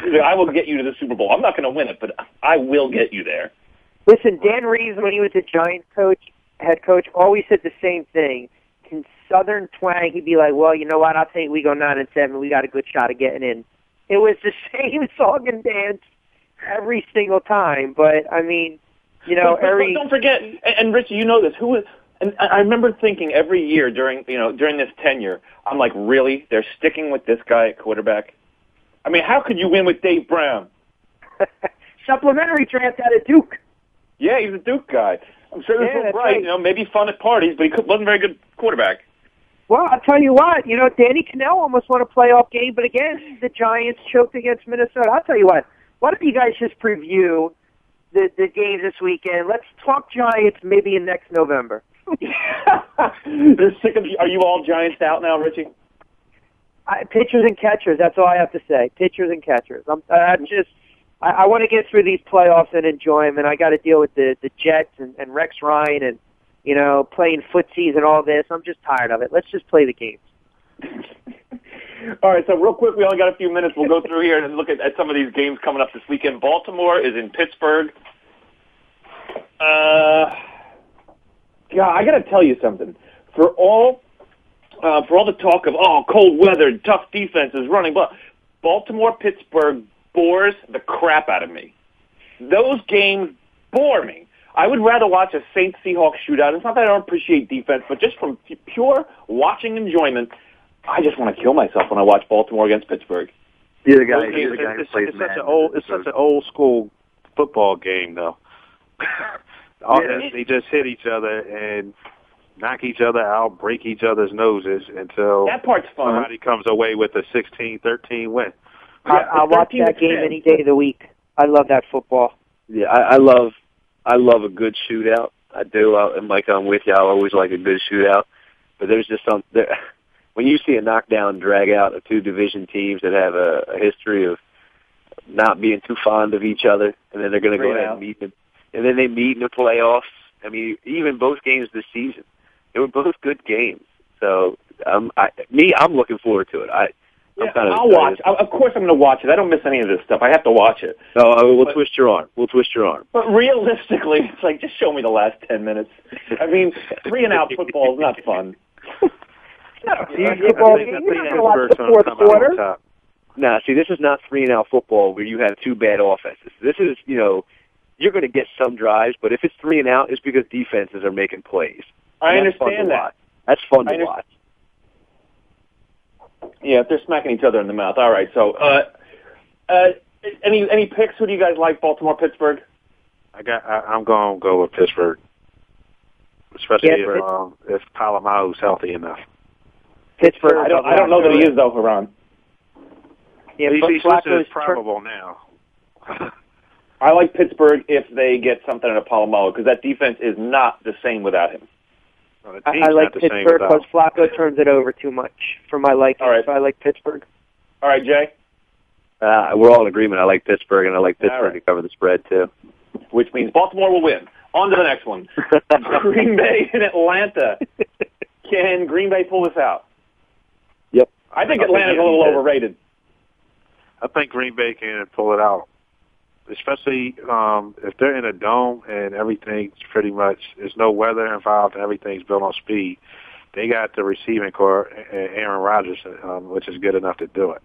He's like, I will get you to the Super Bowl. I'm not going to win it, but I will get you there. Listen, Dan Reeves, when he was a Giants coach, head coach, always said the same thing. In Southern twang, he'd be like, "Well, you know what? I think we go nine and seven. We got a good shot of getting in." It was the same song and dance every single time. But I mean, you know, But- but every don't forget, and, and Richie, you know this. Who was? And I remember thinking every year during you know during this tenure, I'm like, really? They're sticking with this guy at quarterback? I mean, how could you win with Dave Brown? supplementary draft out of Duke. Yeah, he's a Duke guy. I'm sure Yeah, that's right. right. You know, maybe fun at parties, but he wasn't a very good quarterback. Well, I'll tell you what. You know, Danny Kanell almost won a playoff game, but again, the Giants choked against Minnesota. I'll tell you what. Why don't you guys just preview the the games this weekend? Let's talk Giants maybe in next November. They're sick of you. Are you all Giants out now, Richie? I, pitchers and catchers. That's all I have to say. Pitchers and catchers. I'm, I'm just. I, I want to get through these playoffs and enjoy them, and I got to deal with the the Jets and, and Rex Ryan and you know playing footsies and all this. I'm just tired of it. Let's just play the games. All right, so real quick, we only got a few minutes. We'll go through here and look at, at some of these games coming up this weekend. Baltimore is in Pittsburgh. Uh, God, I got to tell you something. For all, uh, for all the talk of oh, cold weather, tough defenses, running, but Baltimore Pittsburgh bores the crap out of me. Those games bore me. I would rather watch a Saints Seahawks shootout. It's not that I don't appreciate defense, but just from pure watching enjoyment, I just want to kill myself when I watch Baltimore against Pittsburgh. You're the guy. It's, You're the guy who it's, plays it's such an old. It's such an old school football game, though. All Yeah. they just hit each other and knock each other out, break each other's noses until That part's fun. somebody comes away with a 16-13 win. I, I'll watch 13 that game 10. any day of the week. I love that football. Yeah, I, I love I love a good shootout. I do, I, and Mike, I'm with you. I always like a good shootout, but there's just some there, when you see a knockdown drag out of two division teams that have a, a history of not being too fond of each other, and then they're going to go ahead out. and meet them, and then they meet in the playoffs. I mean, even both games this season, they were both good games. So, um, I, me, I'm looking forward to it. I, I'm Yeah, kind of I'll watch. I- Of course, I'm going to watch it. I don't miss any of this stuff. I have to watch it. No, I mean, we'll But- twist your arm. We'll twist your arm. But realistically, it's like just show me the last ten minutes. I mean, three and out football is not fun. See, I think- football I game, You're not going to watch the gonna fourth come out on quarter. top. Nah, see, this is not three and out football where you have two bad offenses. This is, you know, you're going to get some drives, but if it's three and out, it's because defenses are making plays. I And that's fun understand to that. watch. That's fun to watch. Yeah, if they're smacking each other in the mouth. All right. So, uh, uh, any any picks? Who do you guys like? Baltimore, Pittsburgh. I got. I, I'm going to go with Pittsburgh, especially Yeah, if Pitt- um, if Polamalu's healthy enough. Pittsburgh. I don't. I don't know that he is though, Haran. Yeah, he's but he's listed Flacco's as probable now. I like Pittsburgh if they get something out of Polamalu because that defense is not the same without him. Well, I, I like not the same Pittsburgh because Flacco turns it over too much for my liking. All right. So I like Pittsburgh. All right, Jay. Uh, we're all in agreement. I like Pittsburgh, and I like Pittsburgh right. to cover the spread, too. Which means Baltimore will win. On to the next one. Green Bay and Atlanta. Can Green Bay pull this out? Yep. I think I think Atlanta's a little overrated. I think Green Bay can pull it out, especially um, if they're in a dome and everything's pretty much there's no weather involved and everything's built on speed. They got the receiving corps, Aaron Rodgers, um, which is good enough to do it.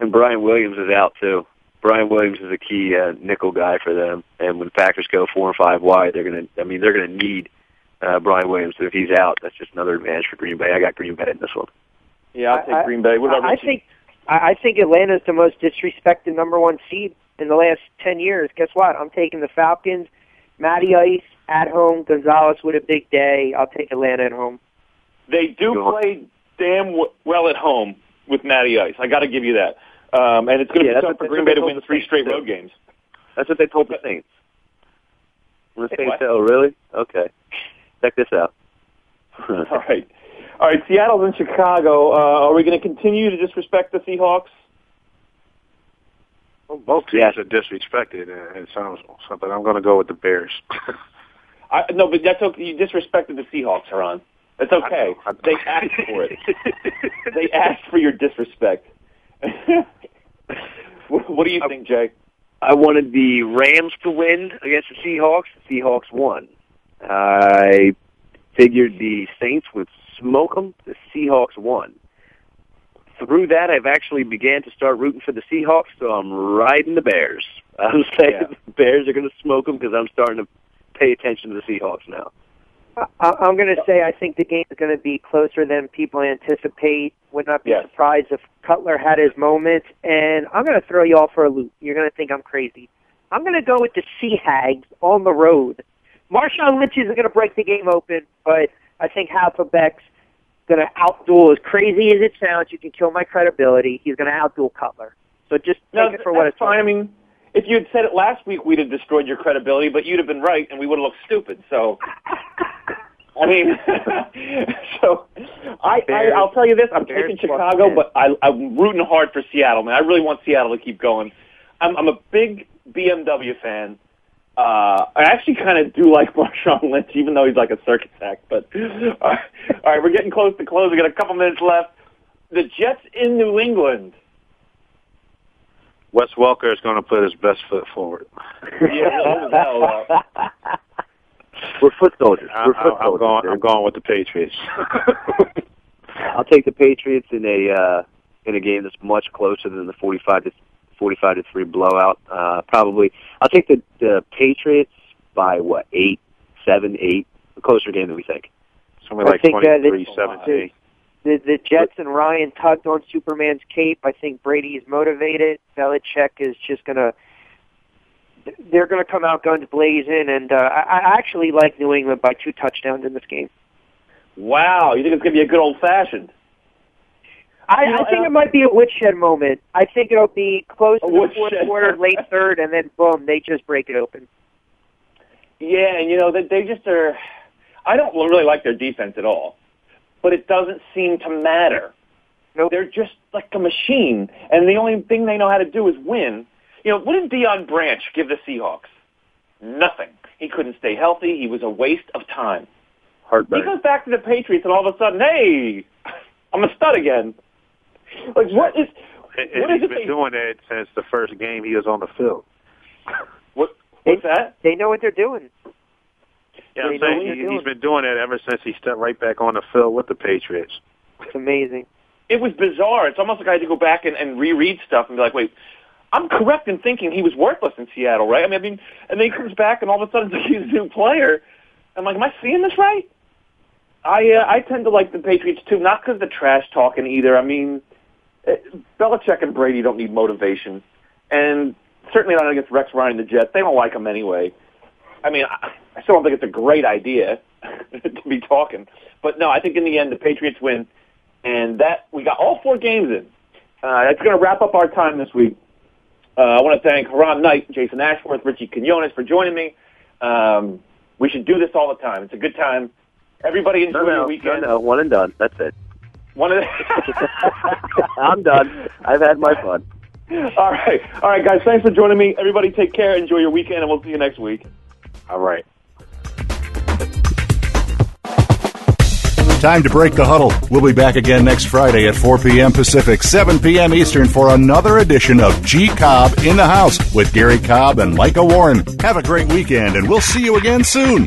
And Brian Williams is out, too. Brian Williams is a key uh, nickel guy for them. And when Packers go four and five wide, they're going to, I mean, they're going to need uh, Brian Williams. So if he's out, that's just another advantage for Green Bay. I got Green Bay in this one. Yeah, I'll take I- Green Bay. What about I, I think I, I think Atlanta's the most disrespected number one seed in the last ten years. Guess what? I'm taking the Falcons. Matty Ice at home. Gonzalez with a big day. I'll take Atlanta at home. They do play damn w- well at home with Matty Ice. I got to give you that. Um, and it's going to Yeah, be that's tough for Green Bay to win three straight road games. That's what they told the Saints. The Saints said, oh, really? Okay. Check this out. All right. All right, Seattle's in Chicago. Uh, are we going to continue to disrespect the Seahawks? Well, both teams Yes. are disrespected, and it sounds something. I'm going to go with the Bears. I, no, but that's okay. You disrespected the Seahawks, Haran. That's okay. I know. They asked for it. they asked for your disrespect. what, what do you think, Jay? I wanted the Rams to win against the Seahawks. The Seahawks won. I figured the Saints would smoke them. The Seahawks won. Through that, I've actually began to start rooting for the Seahawks, so I'm riding the Bears. I'm saying Yeah. the Bears are going to smoke them because I'm starting to pay attention to the Seahawks now. I, I'm going to say I think the game is going to be closer than people anticipate. Would not be Yes. surprised if Cutler had his moment. And I'm going to throw you all for a loop. You're going to think I'm crazy. I'm going to go with the Sea Hags on the road. Marshawn Lynch isn't going to break the game open, but I think Hasselbeck's going to outduel, as crazy as it sounds, you can kill my credibility. He's going to outduel Cutler. So just take No, it for what it's fine. I mean, if you had said it last week, we'd have destroyed your credibility, but you'd have been right, and we would have looked stupid. So, I mean, so I, I I'll tell you this: I'm Bears taking Chicago, but I, I'm rooting hard for Seattle. Man, I really want Seattle to keep going. I'm, I'm a big BMW fan. Uh, I actually kind of do like Marshawn Lynch, even though he's like a circus act. But uh, all right, we're getting close to close. We got a couple minutes left. The Jets in New England. Wes Welker is going to put his best foot forward. Yeah, no, uh, We're foot soldiers. I, We're I, foot I'm soldiers. going. dude. I'm going with the Patriots. I'll take the Patriots in a uh, in a game that's much closer than the forty-five to forty-five to three blowout. Uh, probably, I'll take the the Patriots by what eight, seven, eight, a closer game than we think. Something like I think that 23, 17. The, the Jets and Ryan tugged on Superman's cape. I think Brady is motivated. Belichick is just going to. They're going to come out guns blazing, and uh, I, I actually like New England by two touchdowns in this game. wow, you think it's going to be a good old fashioned? I, You know, I think and- it might be a woodshed moment. I think it'll be close to A the fourth quarter, late third, and then boom, they just break it open. Yeah, and you know they they just are. I don't really like their defense at all, but it doesn't seem to matter. Nope. They're just like a machine, and the only thing they know how to do is win. You know, what did Deion Branch give the Seahawks? Nothing. He couldn't stay healthy. He was a waste of time. He goes back to the Patriots, and all of a sudden, hey, I'm a stud again. Like what is And, what and is he's it? been They, doing that since the first game he was on the field. what what's that? They know what they're doing. Yeah, They I'm saying he, he's been doing that ever since he stepped right back on the field with the Patriots. It's amazing. it was bizarre. It's almost like I had to go back and, and reread stuff and be like, wait, I'm correct in thinking he was worthless in Seattle, right? I mean, I mean, and then he comes back and all of a sudden he's a new player. I'm like, am I seeing this right? I uh, I tend to like the Patriots too, not because the trash talking either. I mean, Belichick and Brady don't need motivation, and certainly not against Rex Ryan and the Jets. They don't like him anyway. I mean, I, I still don't think it's a great idea to be talking, but no, I think in the end the Patriots win, and that we got all four games in. Uh, that's going to wrap up our time this week. Uh, I want to thank Haran Knight, Jason Ashworth, Richie Quinones for joining me. Um, we should do this all the time. It's a good time. Everybody enjoy No, your no, no, weekend. no, one and done. That's it. One of I'm done. I've had my fun. all right, all right, guys. Thanks for joining me. Everybody, take care. Enjoy your weekend, and we'll see you next week. All right. Time to break the huddle. We'll be back again next Friday at 4 p.m. Pacific, 7 p.m. Eastern for another edition of G Cobb in the House with Gary Cobb and Micah Warren. Have a great weekend, and we'll see you again soon.